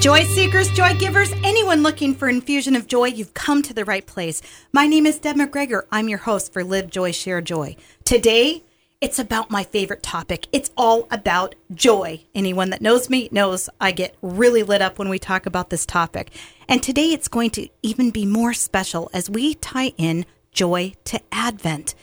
Joy seekers, joy givers, anyone looking for infusion of joy, you've come to the right place. My name is Deb McGregor. I'm your host for Live Joy, Share Joy. Today, it's about my favorite topic. It's all about joy. Anyone that knows me knows I get really lit up when we talk about this topic. And today, it's going to even be more special as we tie in joy to Advent.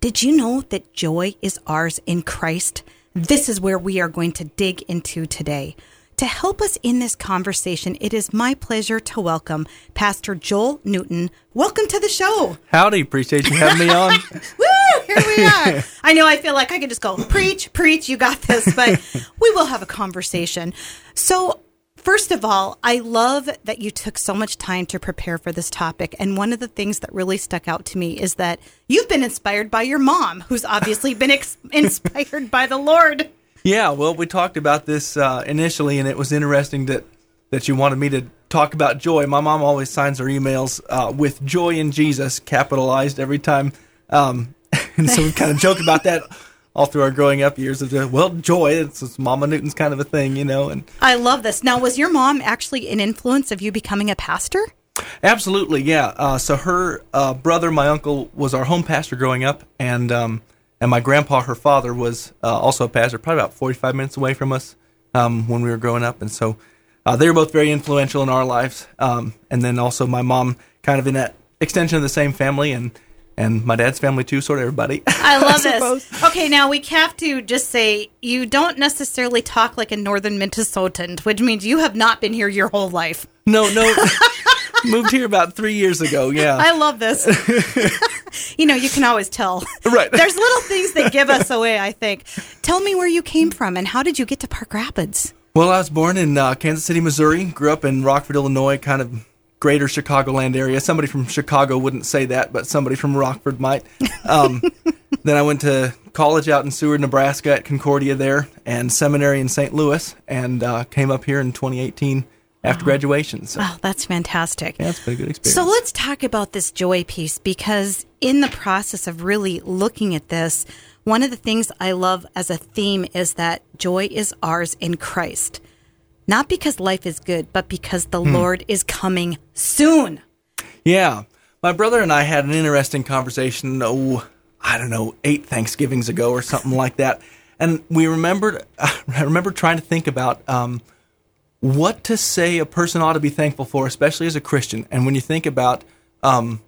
Did you know that joy is ours in Christ? This is where we are going to dig into today. To help us in this conversation, it is my pleasure to welcome Pastor Joel Newton. Welcome to the show. Howdy, appreciate you having me on. Woo! Here we are. I know I feel like I could just go preach, preach, you got this, but we will have a conversation. So, first of all, I love that you took so much time to prepare for this topic. And one of the things that really stuck out to me is that you've been inspired by your mom, who's obviously been ex- inspired by the Lord. Yeah, well, we talked about this uh, initially, and it was interesting that that you wanted me to talk about joy. My mom always signs her emails uh, with "Joy in Jesus" capitalized every time, um, and so we kind of joke about that all through our growing up years. Of well, joy, it's, it's Mama Newton's kind of a thing, you know. And I love this. Now, was your mom actually an influence of you becoming a pastor? Absolutely, yeah. Uh, so her uh, brother, my uncle, was our home pastor growing up, and um, and my grandpa, her father, was uh, also a pastor, probably about 45 minutes away from us um, when we were growing up. And so uh, they were both very influential in our lives. Um, and then also my mom, kind of in that extension of the same family, and and my dad's family too, sort of everybody. I love this. Okay, now we have to just say you don't necessarily talk like a northern Minnesotan, which means you have not been here your whole life. No, no. Moved here about three years ago. Yeah, I love this. you know, you can always tell. Right. There's little things that give us away. I think. Tell me where you came from and how did you get to Park Rapids? Well, I was born in uh, Kansas City, Missouri. Grew up in Rockford, Illinois, kind of greater Chicagoland area. Somebody from Chicago wouldn't say that, but somebody from Rockford might. Um, then I went to college out in Seward, Nebraska at Concordia there, and seminary in St. Louis, and uh, came up here in 2018 after wow. graduation. So. Wow, that's fantastic. Yeah, it's been a good experience. So let's talk about this joy piece because in the process of really looking at this, one of the things I love as a theme is that joy is ours in Christ. Not because life is good, but because the hmm. Lord is coming soon. Yeah. My brother and I had an interesting conversation, oh, I don't know, eight Thanksgivings ago or something like that. And we remembered, I remember trying to think about um, what to say a person ought to be thankful for, especially as a Christian. And when you think about um,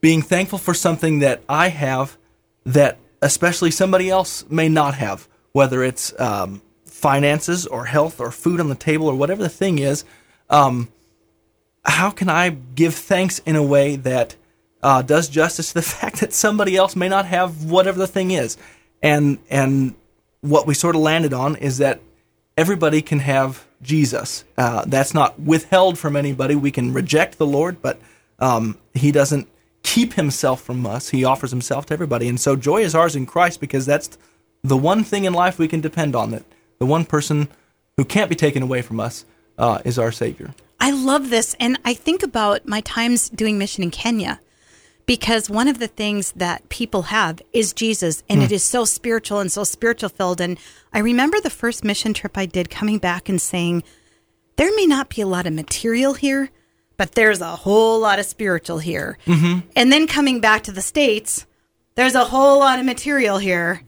being thankful for something that I have that especially somebody else may not have, whether it's um, finances or health or food on the table or whatever the thing is, um, how can I give thanks in a way that uh, does justice to the fact that somebody else may not have whatever the thing is? And and what we sort of landed on is that everybody can have Jesus. Uh, that's not withheld from anybody. We can reject the Lord, but um, He doesn't keep Himself from us. He offers Himself to everybody. And so joy is ours in Christ because that's the one thing in life we can depend on. That the one person who can't be taken away from us uh, is our Savior. I love this. And I think about my times doing mission in Kenya because one of the things that people have is Jesus, and mm. it is so spiritual and so spiritual filled. And I remember the first mission trip I did coming back and saying, there may not be a lot of material here, but there's a whole lot of spiritual here. Mm-hmm. And then coming back to the States, there's a whole lot of material here,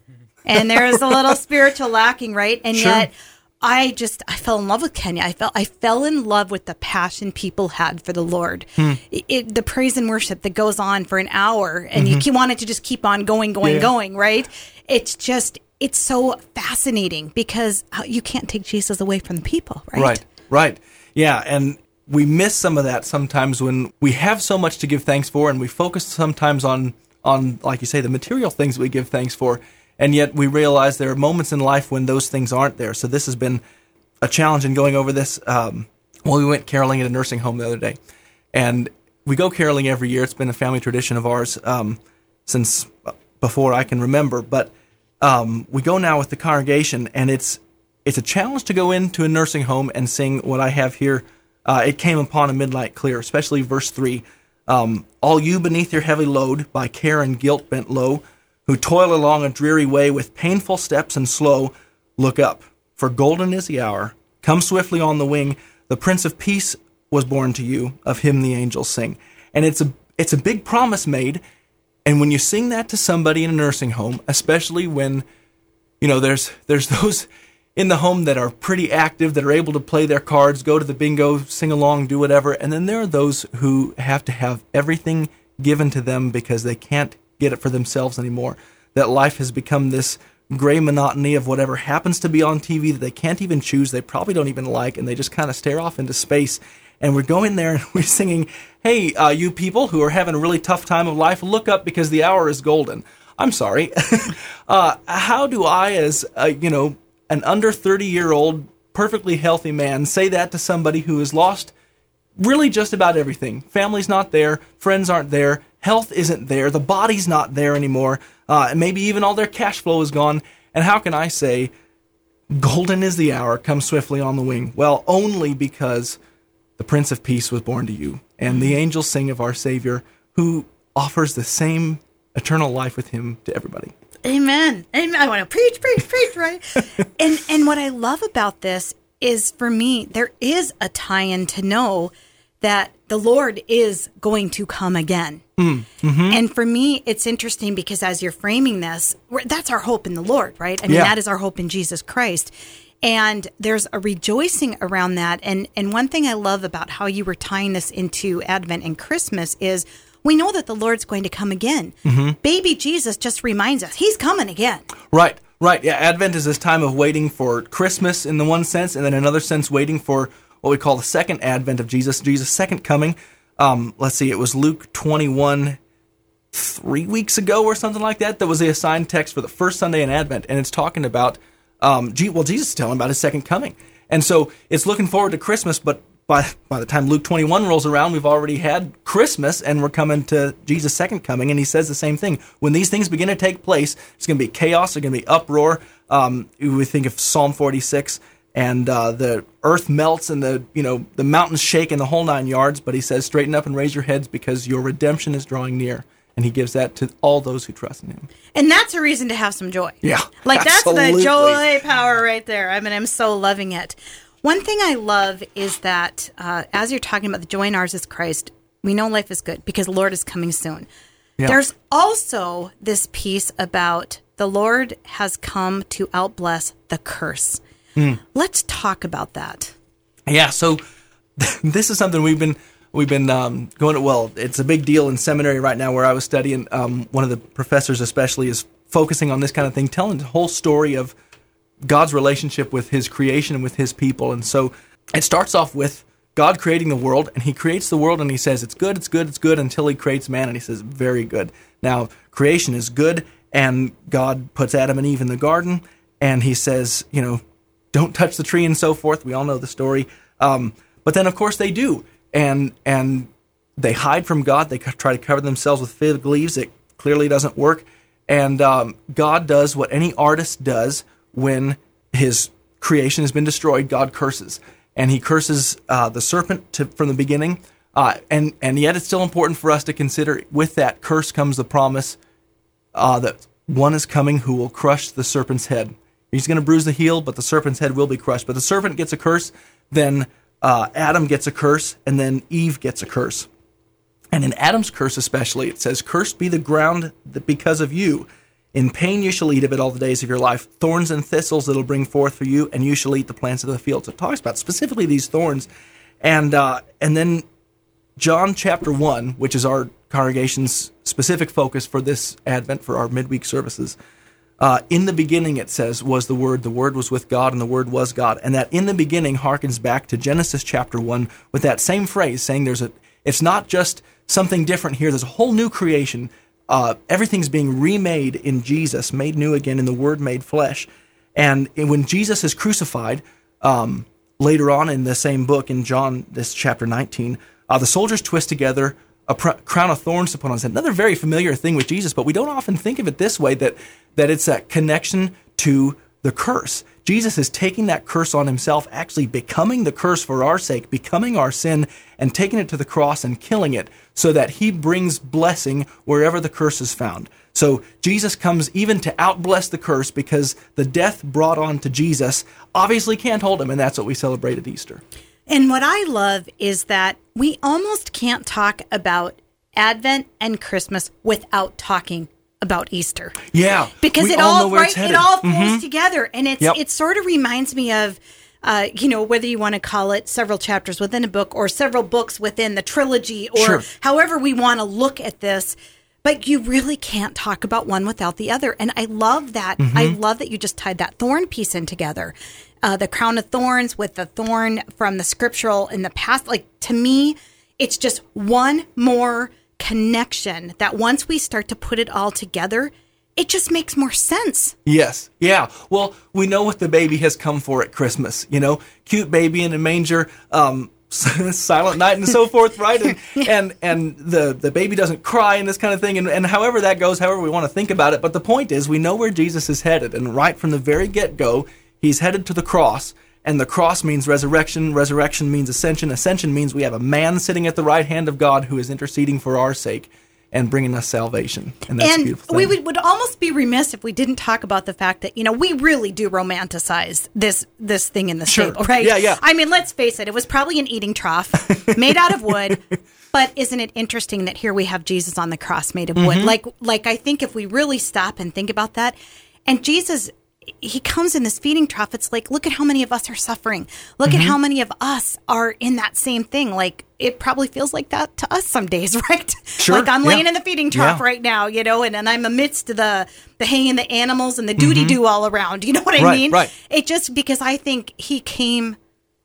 and there's a little spiritual lacking, right? And sure. yet, I just I fell in love with Kenya. I felt I fell in love with the passion people had for the Lord. Hmm. It, it, the praise and worship that goes on for an hour, and mm-hmm. you want it to just keep on going, going, yeah. going. Right? It's just it's so fascinating because you can't take Jesus away from the people. Right? Right. Right. Yeah, and we miss some of that sometimes when we have so much to give thanks for, and we focus sometimes on on like you say the material things we give thanks for and yet we realize there are moments in life when those things aren't there. So this has been a challenge in going over this. Um, well, we went caroling at a nursing home the other day, and we go caroling every year. It's been a family tradition of ours um, since before I can remember. But um, we go now with the congregation, and it's it's a challenge to go into a nursing home and sing what I have here. Uh, it came upon a midnight clear, especially verse three. Um, All you beneath your heavy load, by care and guilt bent low, who toil along a dreary way with painful steps and slow, look up, for golden is the hour. Come swiftly on the wing, the Prince of Peace was born to you, of him the angels sing. And it's a it's a big promise made. And when you sing that to somebody in a nursing home, especially when you know there's there's those in the home that are pretty active, that are able to play their cards, go to the bingo, sing along, do whatever, and then there are those who have to have everything given to them because they can't get it for themselves anymore. That life has become this gray monotony of whatever happens to be on TV that they can't even choose, they probably don't even like, and they just kind of stare off into space. And we're going there and we're singing, Hey, uh, you people who are having a really tough time of life, look up because the hour is golden. I'm sorry. uh, how do I, as a, you know, an under 30 year old, perfectly healthy man, say that to somebody who has lost really just about everything? Family's not there, friends aren't there, health isn't there, the body's not there anymore, uh, and maybe even all their cash flow is gone. And how can I say, golden is the hour, come swiftly on the wing? Well, only because the Prince of Peace was born to you, and the angels sing of our Savior, who offers the same eternal life with him to everybody. Amen. Amen. I want to preach, preach, preach, right? and and what I love about this is for me, there is a tie-in to know that the Lord is going to come again. Mm, mm-hmm. And for me, it's interesting because as you're framing this, that's our hope in the Lord, right? I mean, yeah. that is our hope in Jesus Christ. And there's a rejoicing around that. And and one thing I love about how you were tying this into Advent and Christmas is we know that the Lord's going to come again. Mm-hmm. Baby Jesus just reminds us he's coming again. Right, right. Yeah, Advent is this time of waiting for Christmas in the one sense, and then another sense waiting for what we call the second advent of Jesus, Jesus' second coming. Um, let's see, it was Luke 21 three weeks ago or something like that. That was the assigned text for the first Sunday in Advent, and it's talking about, um, well, Jesus is telling about his second coming. And so it's looking forward to Christmas, but by by the time Luke 21 rolls around, we've already had Christmas and we're coming to Jesus' second coming. And he says the same thing. When these things begin to take place, it's going to be chaos. There's going to be uproar. Um, we think of Psalm 46 and uh, the earth melts and the you know the mountains shake and the whole nine yards. But he says, straighten up and raise your heads because your redemption is drawing near. And he gives that to all those who trust in him. And that's a reason to have some joy. Yeah. Like absolutely. that's the joy power right there. I mean, I'm so loving it. One thing I love is that uh, as you're talking about the joy in ours is Christ, we know life is good because the Lord is coming soon. Yeah. There's also this piece about the Lord has come to outbless the curse. Mm. Let's talk about that. Yeah, so this is something we've been we've been um, going to. Well, it's a big deal in seminary right now where I was studying. Um, one of the professors, especially, is focusing on this kind of thing, telling the whole story of God's relationship with his creation and with his people. And so it starts off with God creating the world, and he creates the world and he says, It's good, it's good, it's good, until he creates man, and he says, Very good. Now, creation is good, and God puts Adam and Eve in the garden, and he says, You know, don't touch the tree and so forth. We all know the story. Um, but then, of course, they do. And, and they hide from God. They try to cover themselves with fig leaves. It clearly doesn't work. And um, God does what any artist does when his creation has been destroyed, God curses. And he curses uh, the serpent to, from the beginning. Uh, and, and yet it's still important for us to consider with that curse comes the promise uh, that one is coming who will crush the serpent's head. He's going to bruise the heel, but the serpent's head will be crushed. But the serpent gets a curse, then uh, Adam gets a curse, and then Eve gets a curse. And in Adam's curse, especially, it says, Cursed be the ground that because of you. In pain you shall eat of it all the days of your life. Thorns and thistles it'll bring forth for you, and you shall eat the plants of the field. So it talks about specifically these thorns. And, uh, and then John chapter 1, which is our congregation's specific focus for this Advent, for our midweek services. Uh, in the beginning, it says, was the Word. The Word was with God, and the Word was God. And that in the beginning harkens back to Genesis chapter 1 with that same phrase saying there's a, it's not just something different here, there's a whole new creation uh, everything's being remade in Jesus, made new again in the Word made flesh. And when Jesus is crucified, um, later on in the same book in John, this chapter 19, uh, the soldiers twist together a pr- crown of thorns upon his head. Another very familiar thing with Jesus, but we don't often think of it this way that, that it's a connection to the curse. Jesus is taking that curse on himself, actually becoming the curse for our sake, becoming our sin, and taking it to the cross and killing it so that he brings blessing wherever the curse is found. So Jesus comes even to outbless the curse because the death brought on to Jesus obviously can't hold him, and that's what we celebrate at Easter. And what I love is that we almost can't talk about Advent and Christmas without talking about Easter. Yeah, because it all all right, it all flows Mhm. together, and it's Yep. it sort of reminds me of. Uh, you know, whether you want to call it several chapters within a book or several books within the trilogy or Sure. however we want to look at this, but you really can't talk about one without the other. And I love that. I love that you just tied that thorn piece in together. Uh, the crown of thorns with the thorn from the scriptural in the past. Like to me, it's just one more connection that once we start to put it all together, it just makes more sense. Yes. Yeah. Well, we know what the baby has come for at Christmas. You know, cute baby in a manger, um, silent night and so forth, right? And, and and the the baby doesn't cry and this kind of thing. And, and however that goes, however we want to think about it. But the point is, we know where Jesus is headed, and right from the very get go, he's headed to the cross. And the cross means resurrection. Resurrection means ascension. Ascension means we have a man sitting at the right hand of God who is interceding for our sake and bringing us salvation. And that's and beautiful. we would, would almost be remiss if we didn't talk about the fact that you know we really do romanticize this this thing in the Sure. stable, right? Yeah, yeah. I mean, let's face it; it was probably an eating trough made out of wood. But isn't it interesting that here we have Jesus on the cross made of Mm-hmm. wood? Like, like I think if we really stop and think about that, and Jesus. He comes in this feeding trough. It's like, look at how many of us are suffering. Look Mm-hmm. at how many of us are in that same thing. Like, it probably feels like that to us some days, right? Sure, Like, I'm yeah. laying in the feeding trough Yeah. right now, you know, and, and I'm amidst the the hanging the animals and the duty do all around. You know what I Mm-hmm. Right, mean? right. It just because I think he came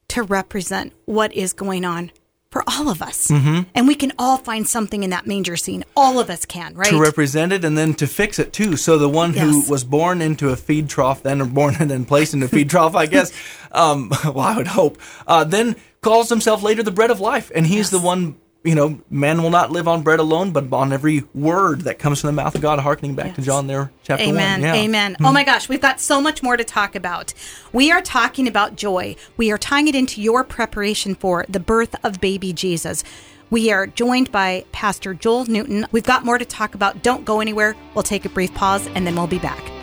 to represent what is going on for all of us, Mm-hmm. and we can all find something in that manger scene. All of us can, right? to represent it and then to fix it too. So the one who Yes. was born into a feed trough, then born and then placed into a feed trough, I guess. Um, well, I would hope. Uh, then calls himself later the bread of life, and he's the one. You know, man will not live on bread alone, but on every word that comes from the mouth of God. Harkening back to John there, chapter Amen. one. Yeah. Amen. Hmm. Oh my gosh, we've got so much more to talk about. We are talking about joy. We are tying it into your preparation for the birth of baby Jesus. We are joined by Pastor Joel Newton. We've got more to talk about. Don't go anywhere. We'll take a brief pause and then we'll be back.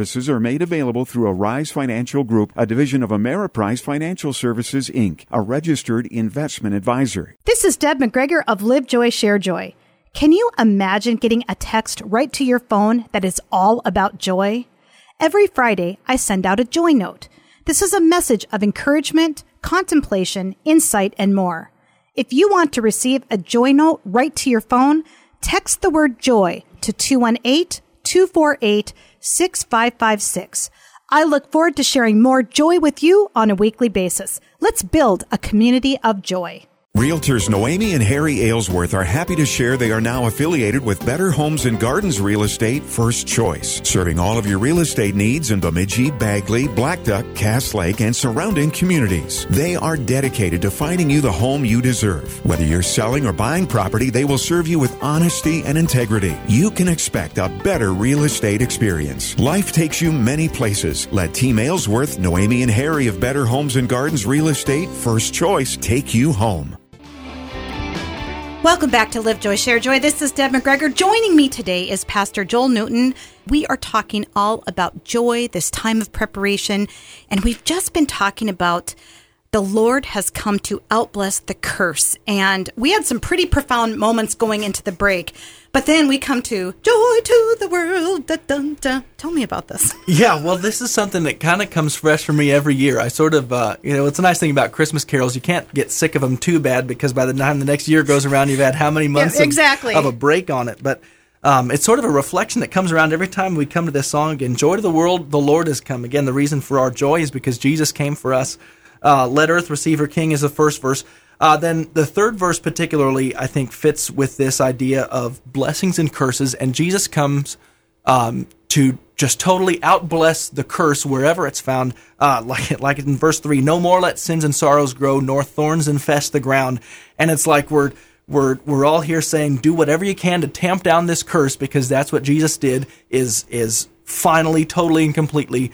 services are made available through Arise Financial Group, a division of Ameriprise Financial Services, Inc., a registered investment advisor. This is Deb McGregor of Live Joy Share Joy. Can you imagine getting a text right to your phone that is all about joy? Every Friday, I send out a joy note. This is a message of encouragement, contemplation, insight, and more. If you want to receive a joy note right to your phone, text the word joy to 218 248 6556. I look forward to sharing more joy with you on a weekly basis. Let's build a community of joy. Realtors Noemi and Harry Aylesworth are happy to share they are now affiliated with Better Homes and Gardens Real Estate First Choice, serving all of your real estate needs in Bemidji, Bagley, Blackduck, Cass Lake, and surrounding communities. They are dedicated to finding you the home you deserve. Whether you're selling or buying property, they will serve you with honesty and integrity. You can expect a better real estate experience. Life takes you many places. Let Team Aylesworth, Noemi, and Harry of Better Homes and Gardens Real Estate First Choice take you home. Welcome back to Live Joy Share Joy. This is Deb McGregor. Joining me today is Pastor Joel Newton. We are talking all about joy, this time of preparation, and we've just been talking about the Lord has come to outbless the curse. And we had some pretty profound moments going into the break. But then we come to joy to the world. Da. Tell me about this. Yeah, well, this is something that kind of comes fresh for me every year. I sort of, uh, you know, it's a nice thing about Christmas carols. You can't get sick of them too bad because by the time the next year goes around, you've had how many months of- exactly. of, a break on it. But um, it's sort of a reflection that comes around every time we come to this song again. Joy to the world, the Lord has come. Again, the reason for our joy is because Jesus came for us. Uh, Let earth receive her king is the first verse. Uh, then the third verse, particularly, I think fits with this idea of blessings and curses. And Jesus comes um, to just totally outbless the curse wherever it's found. Uh, like like in verse three, no more let sins and sorrows grow, nor thorns infest the ground. And it's like we're we're we're all here saying, do whatever you can to tamp down this curse because that's what Jesus did. Is is finally, totally, and completely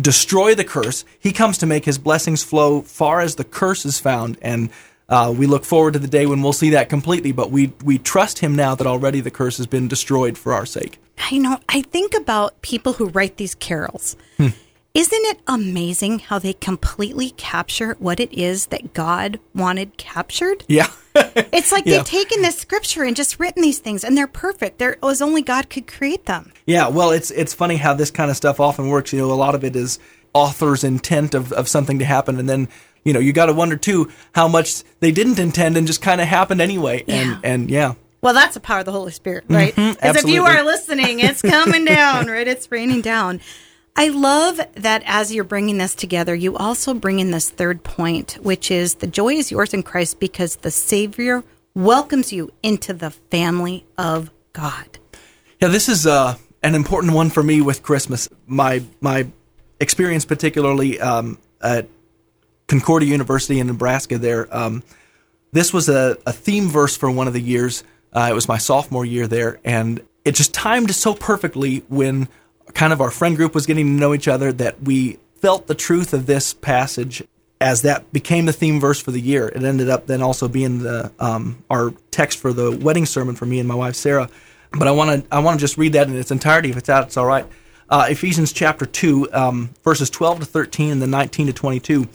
destroy the curse. He comes to make his blessings flow far as the curse is found, and uh, we look forward to the day when we'll see that completely. But we we trust him now that already the curse has been destroyed for our sake. I know. I think about people who write these carols. Hmm. Isn't it amazing how they completely capture what it is that God wanted captured? Yeah. it's like yeah. they've taken this scripture and just written these things and they're perfect. There was only God could create them. Yeah, well, it's it's funny how this kind of stuff often works. You know, a lot of it is author's intent of, of something to happen and then you know, you got to wonder too how much they didn't intend and just kind of happened anyway. Yeah. And and yeah. Well, that's the power of the Holy Spirit, right? Because mm-hmm, if you are listening, it's coming down, right? It's raining down. I love that as you're bringing this together, you also bring in this third point, which is the joy is yours in Christ because the Savior welcomes you into the family of God. Yeah, this is uh, an important one for me with Christmas. My my experience, particularly um, at Concordia University in Nebraska, there, um, this was a, a, theme verse for one of the years. Uh, it was my sophomore year there, and it just timed so perfectly when kind of our friend group was getting to know each other that we felt the truth of this passage as that became the theme verse for the year. It ended up then also being the um, our text for the wedding sermon for me and my wife Sarah. But I want to I want to just read that in its entirety if it's out, it's all right. Uh, Ephesians chapter two, um, verses twelve to thirteen, and then nineteen to twenty-two.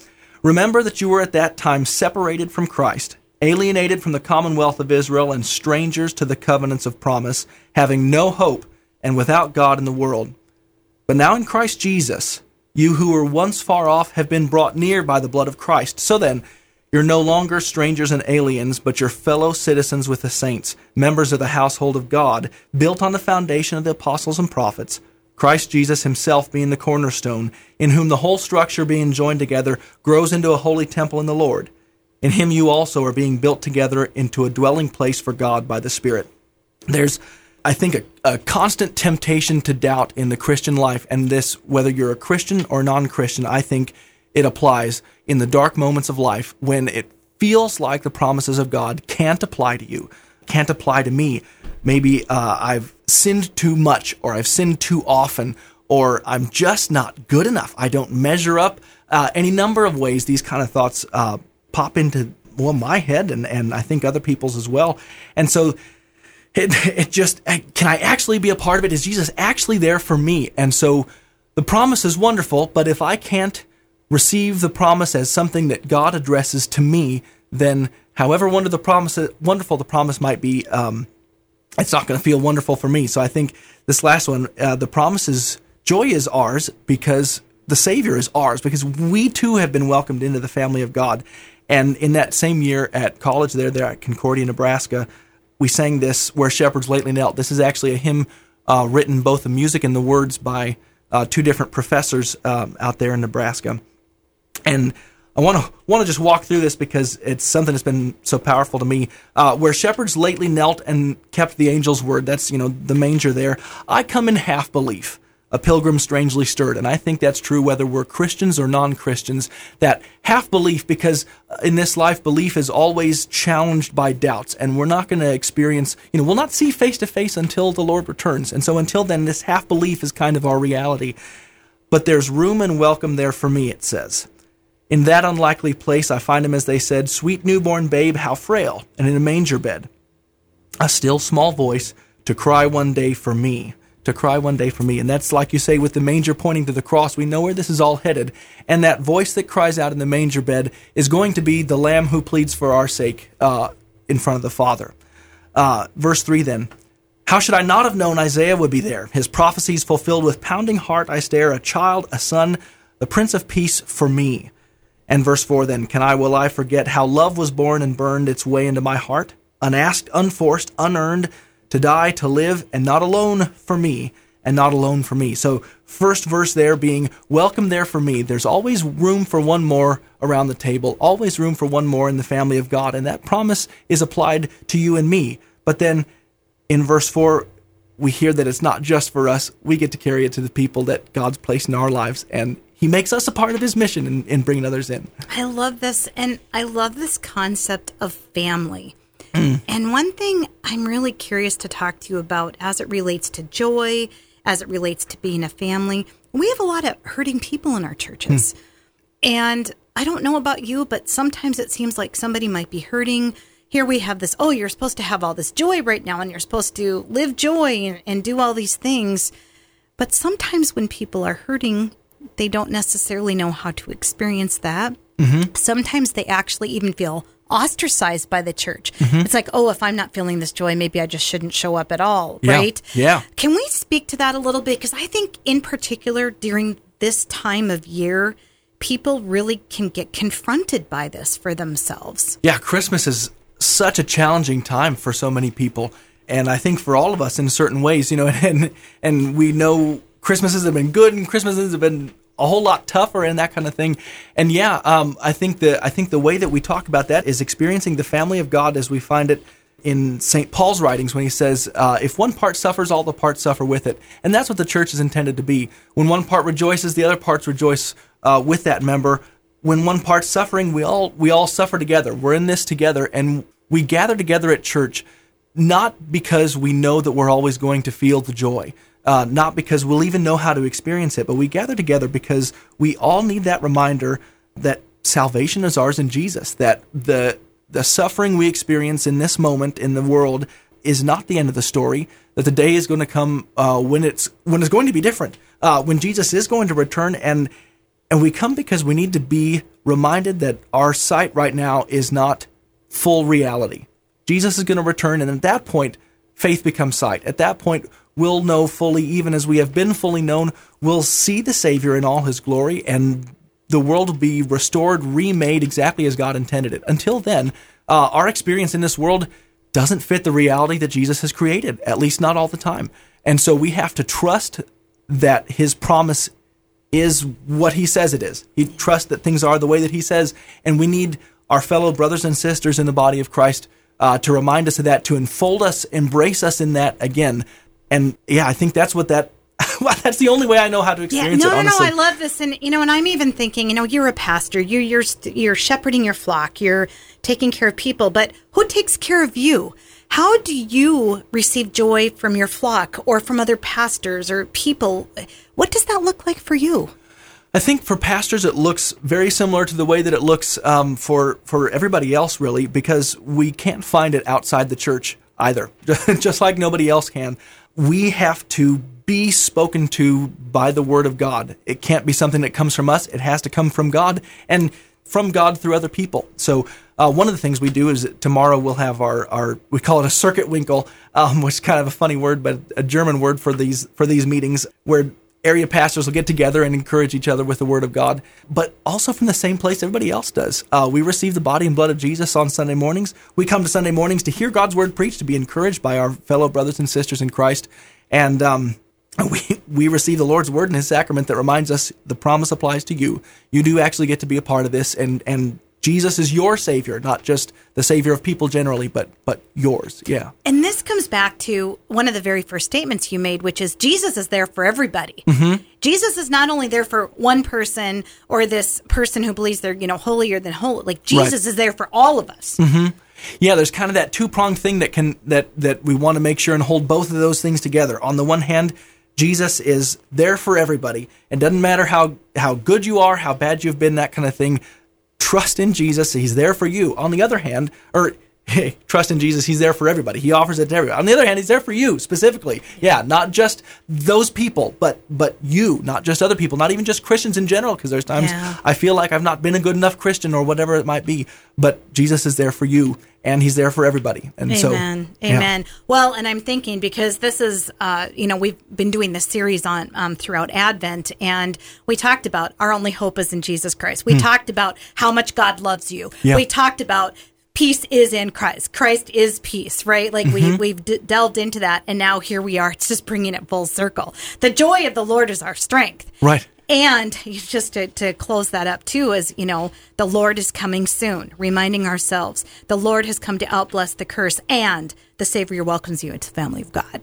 Remember that you were at that time separated from Christ, alienated from the commonwealth of Israel, and strangers to the covenants of promise, having no hope and without God in the world. But now in Christ Jesus, you who were once far off have been brought near by the blood of Christ. So then, you're no longer strangers and aliens, but you're fellow citizens with the saints, members of the household of God, built on the foundation of the apostles and prophets, Christ Jesus himself being the cornerstone, in whom the whole structure being joined together grows into a holy temple in the Lord. In him you also are being built together into a dwelling place for God by the Spirit. There's I think, a, a, constant temptation to doubt in the Christian life. And this, whether you're a Christian or non Christian, I think it applies in the dark moments of life when it feels like the promises of God can't apply to you, can't apply to me. Maybe uh, I've sinned too much, or I've sinned too often, or I'm just not good enough. I don't measure up. Uh, any number of ways these kind of thoughts uh, pop into well my head and, and I think other people's as well. And so it, it just, can I actually be a part of it? Is Jesus actually there for me? And so the promise is wonderful, but if I can't receive the promise as something that God addresses to me, then however wonderful the promise, wonderful the promise might be, um, it's not going to feel wonderful for me. So I think this last one, uh, the promise is joy is ours because the Savior is ours because we too have been welcomed into the family of God. And in that same year at college there, there at Concordia, Nebraska, we sang this where shepherds lately knelt. This is actually a hymn uh, written both the music and the words by uh, two different professors um, out there in Nebraska. And I want to want to just walk through this because it's something that's been so powerful to me. Uh, where shepherds lately knelt and kept the angel's word. That's you know the manger there. I come in half belief a pilgrim strangely stirred. And I think that's true whether we're Christians or non Christians, that half belief, because in this life, belief is always challenged by doubts, and we're not going to experience, you know, we'll not see face to face until the Lord returns. And so until then, this half belief is kind of our reality. But there's room and welcome there for me, it says. In that unlikely place, I find him, as they said, sweet newborn babe, how frail, and in a manger bed. A still small voice to cry one day for me to cry one day for me. And that's like you say with the manger pointing to the cross. We know where this is all headed. And that voice that cries out in the manger bed is going to be the lamb who pleads for our sake uh, in front of the Father. Uh, verse 3 then. How should I not have known Isaiah would be there? His prophecies fulfilled with pounding heart I stare, a child, a son, the Prince of Peace for me. And verse 4 then, can I, will I forget how love was born and burned its way into my heart? Unasked, unforced, unearned, to die, to live, and not alone for me, and not alone for me. So, first verse there being, Welcome there for me. There's always room for one more around the table, always room for one more in the family of God. And that promise is applied to you and me. But then in verse 4, we hear that it's not just for us. We get to carry it to the people that God's placed in our lives, and He makes us a part of His mission in, in bringing others in. I love this, and I love this concept of family. Mm. and one thing I'm really curious to talk to you about as it relates to joy, as it relates to being a family, we have a lot of hurting people in our churches. Hmm. And I don't know about you, but sometimes it seems like somebody might be hurting. Here we have this, oh, you're supposed to have all this joy right now, and you're supposed to live joy and, and do all these things. But sometimes when people are hurting, they don't necessarily know how to experience that. Mm-hmm. Sometimes they actually even feel ostracized by the church. Mm-hmm. It's like, oh, if I'm not feeling this joy, maybe I just shouldn't show up at all, Yeah. right? Yeah. Can we speak to that a little bit? Because I think, in particular, during this time of year, people really can get confronted by this for themselves. Yeah, Christmas is such a challenging time for so many people, and I think for all of us in certain ways, you know, and and we know Christmases have been good and Christmases have been a whole lot tougher and that kind of thing. And yeah, um, I think the I think the way that we talk about that is experiencing the family of God as we find it in St. Paul's writings when he says, uh, if one part suffers, all the parts suffer with it. And that's what the church is intended to be. When one part rejoices, the other parts rejoice uh, with that member. When one part's suffering, we all we all suffer together. We're in this together, and we gather together at church not because we know that we're always going to feel the joy, uh, not because we'll even know how to experience it, but we gather together because we all need that reminder that salvation is ours in Jesus, that the the suffering we experience in this moment in the world is not the end of the story. That the day is going to come uh, when it's when it's going to be different, uh, when Jesus is going to return, and and we come because we need to be reminded that our sight right now is not full reality. Jesus is going to return, and at that point, faith becomes sight. At that point, we'll know fully, even as we have been fully known, we'll see the Savior in all his glory, and the world will be restored, remade exactly as God intended it. Until then, uh, our experience in this world doesn't fit the reality that Jesus has created, at least not all the time. And so we have to trust that his promise is what he says it is. He trusts that things are the way that he says, and we need our fellow brothers and sisters in the body of Christ uh, to remind us of that, to enfold us, embrace us in that again. And yeah, I think that's what that. well, that's the only way I know how to Yeah, experience no, it. no, no. Honestly, I love this, and you know, and I'm even thinking, you know, you're a pastor, you're you're you're shepherding your flock, you're taking care of people, but who takes care of you? How do you receive joy from your flock or from other pastors or people? What does that look like for you? I think for pastors, it looks very similar to the way that it looks um, for for everybody else, really, because we can't find it outside the church either. Just like nobody else can, we have to be spoken to by the Word of God. It can't be something that comes from us. It has to come from God and from God through other people. So. Uh, one of the things we do is tomorrow we'll have our, our we call it a circuit Winkel, um, which is kind of a funny word, but a German word for these for these meetings where area pastors will get together and encourage each other with the Word of God, but also from the same place everybody else does. Uh, we receive the body and blood of Jesus on Sunday mornings. We come to Sunday mornings to hear God's Word preached, to be encouraged by our fellow brothers and sisters in Christ, and um, we we receive the Lord's Word and His sacrament that reminds us the promise applies to you. You do actually get to be a part of this, and and Jesus is your Savior, not just the Savior of people generally, but but yours. Yeah. And this comes back to one of the very first statements you made, which is Jesus is there for everybody. Mm-hmm. Jesus is not only there for one person or this person who believes they're, you know, holier than holy. Like Jesus is there for all of us. Mm-hmm. Yeah, there's kind of that two pronged thing that can that that we want to make sure and hold both of those things together. On the one hand, Jesus is there for everybody. It doesn't matter how how good you are, how bad you've been, that kind of thing. Trust in Jesus; He's there for you. On the other hand, or hey, trust in Jesus; He's there for everybody. He offers it to everybody. On the other hand, He's there for you specifically. Yeah, not just those people, but but you, not just other people, not even just Christians in general. Because there's times Yeah. I feel like I've not been a good enough Christian or whatever it might be. But Jesus is there for you, and He's there for everybody. And so, Amen. yeah. Amen. Well, and I'm thinking because this is, uh, you know, we've been doing this series on um, throughout Advent, and we talked about our only hope is in Jesus Christ. We talked about how much God loves you. Hmm. Yeah. We talked about peace is in Christ. Christ is peace, right? Like Mm-hmm. we we've d- delved into that, and now here we are. It's just bringing it full circle. The joy of the Lord is our strength. Right. And just to, to close that up too is, you know, the Lord is coming soon, reminding ourselves the Lord has come to outbless the curse and the Savior welcomes you into the family of God.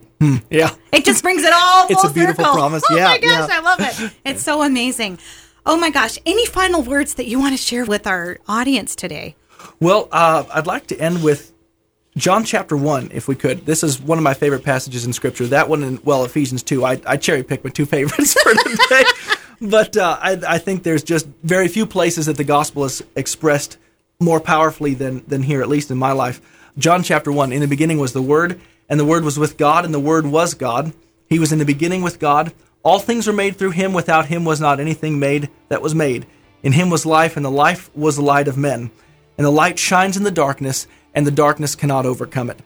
Yeah. It just brings it all. It's a beautiful circle. promise. Oh Yeah, my gosh, yeah. I love it. It's so amazing. Oh my gosh! Any final words that you want to share with our audience today? Well, uh, I'd like to end with John chapter 1, if we could. This is one of my favorite passages in Scripture. That one and, well, Ephesians 2. I, I cherry picked my two favorites for today. but uh, I, I think there's just very few places that the gospel is expressed more powerfully than, than here, at least in my life. John chapter 1 In the beginning was the Word, and the Word was with God, and the Word was God. He was in the beginning with God. All things were made through him. Without him was not anything made that was made. In him was life, and the life was the light of men. And the light shines in the darkness, and the darkness cannot overcome it.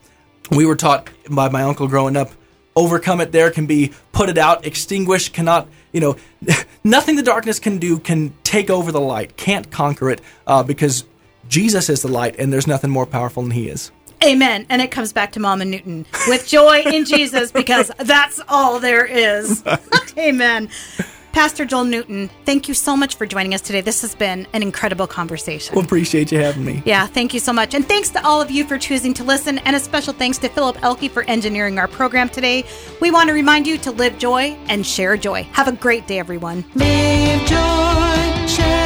We were taught by my uncle growing up overcome it there can be put it out, extinguish, cannot, you know, nothing the darkness can do can take over the light, can't conquer it uh, because Jesus is the light, and there's nothing more powerful than he is. Amen. And it comes back to Mama Newton with joy in Jesus because that's all there is. Amen. Pastor Joel Newton, thank you so much for joining us today. This has been an incredible conversation. Well, appreciate you having me. Yeah, thank you so much. And thanks to all of you for choosing to listen. And a special thanks to Philip Elke for engineering our program today. We want to remind you to live joy and share joy. Have a great day, everyone. Live joy, share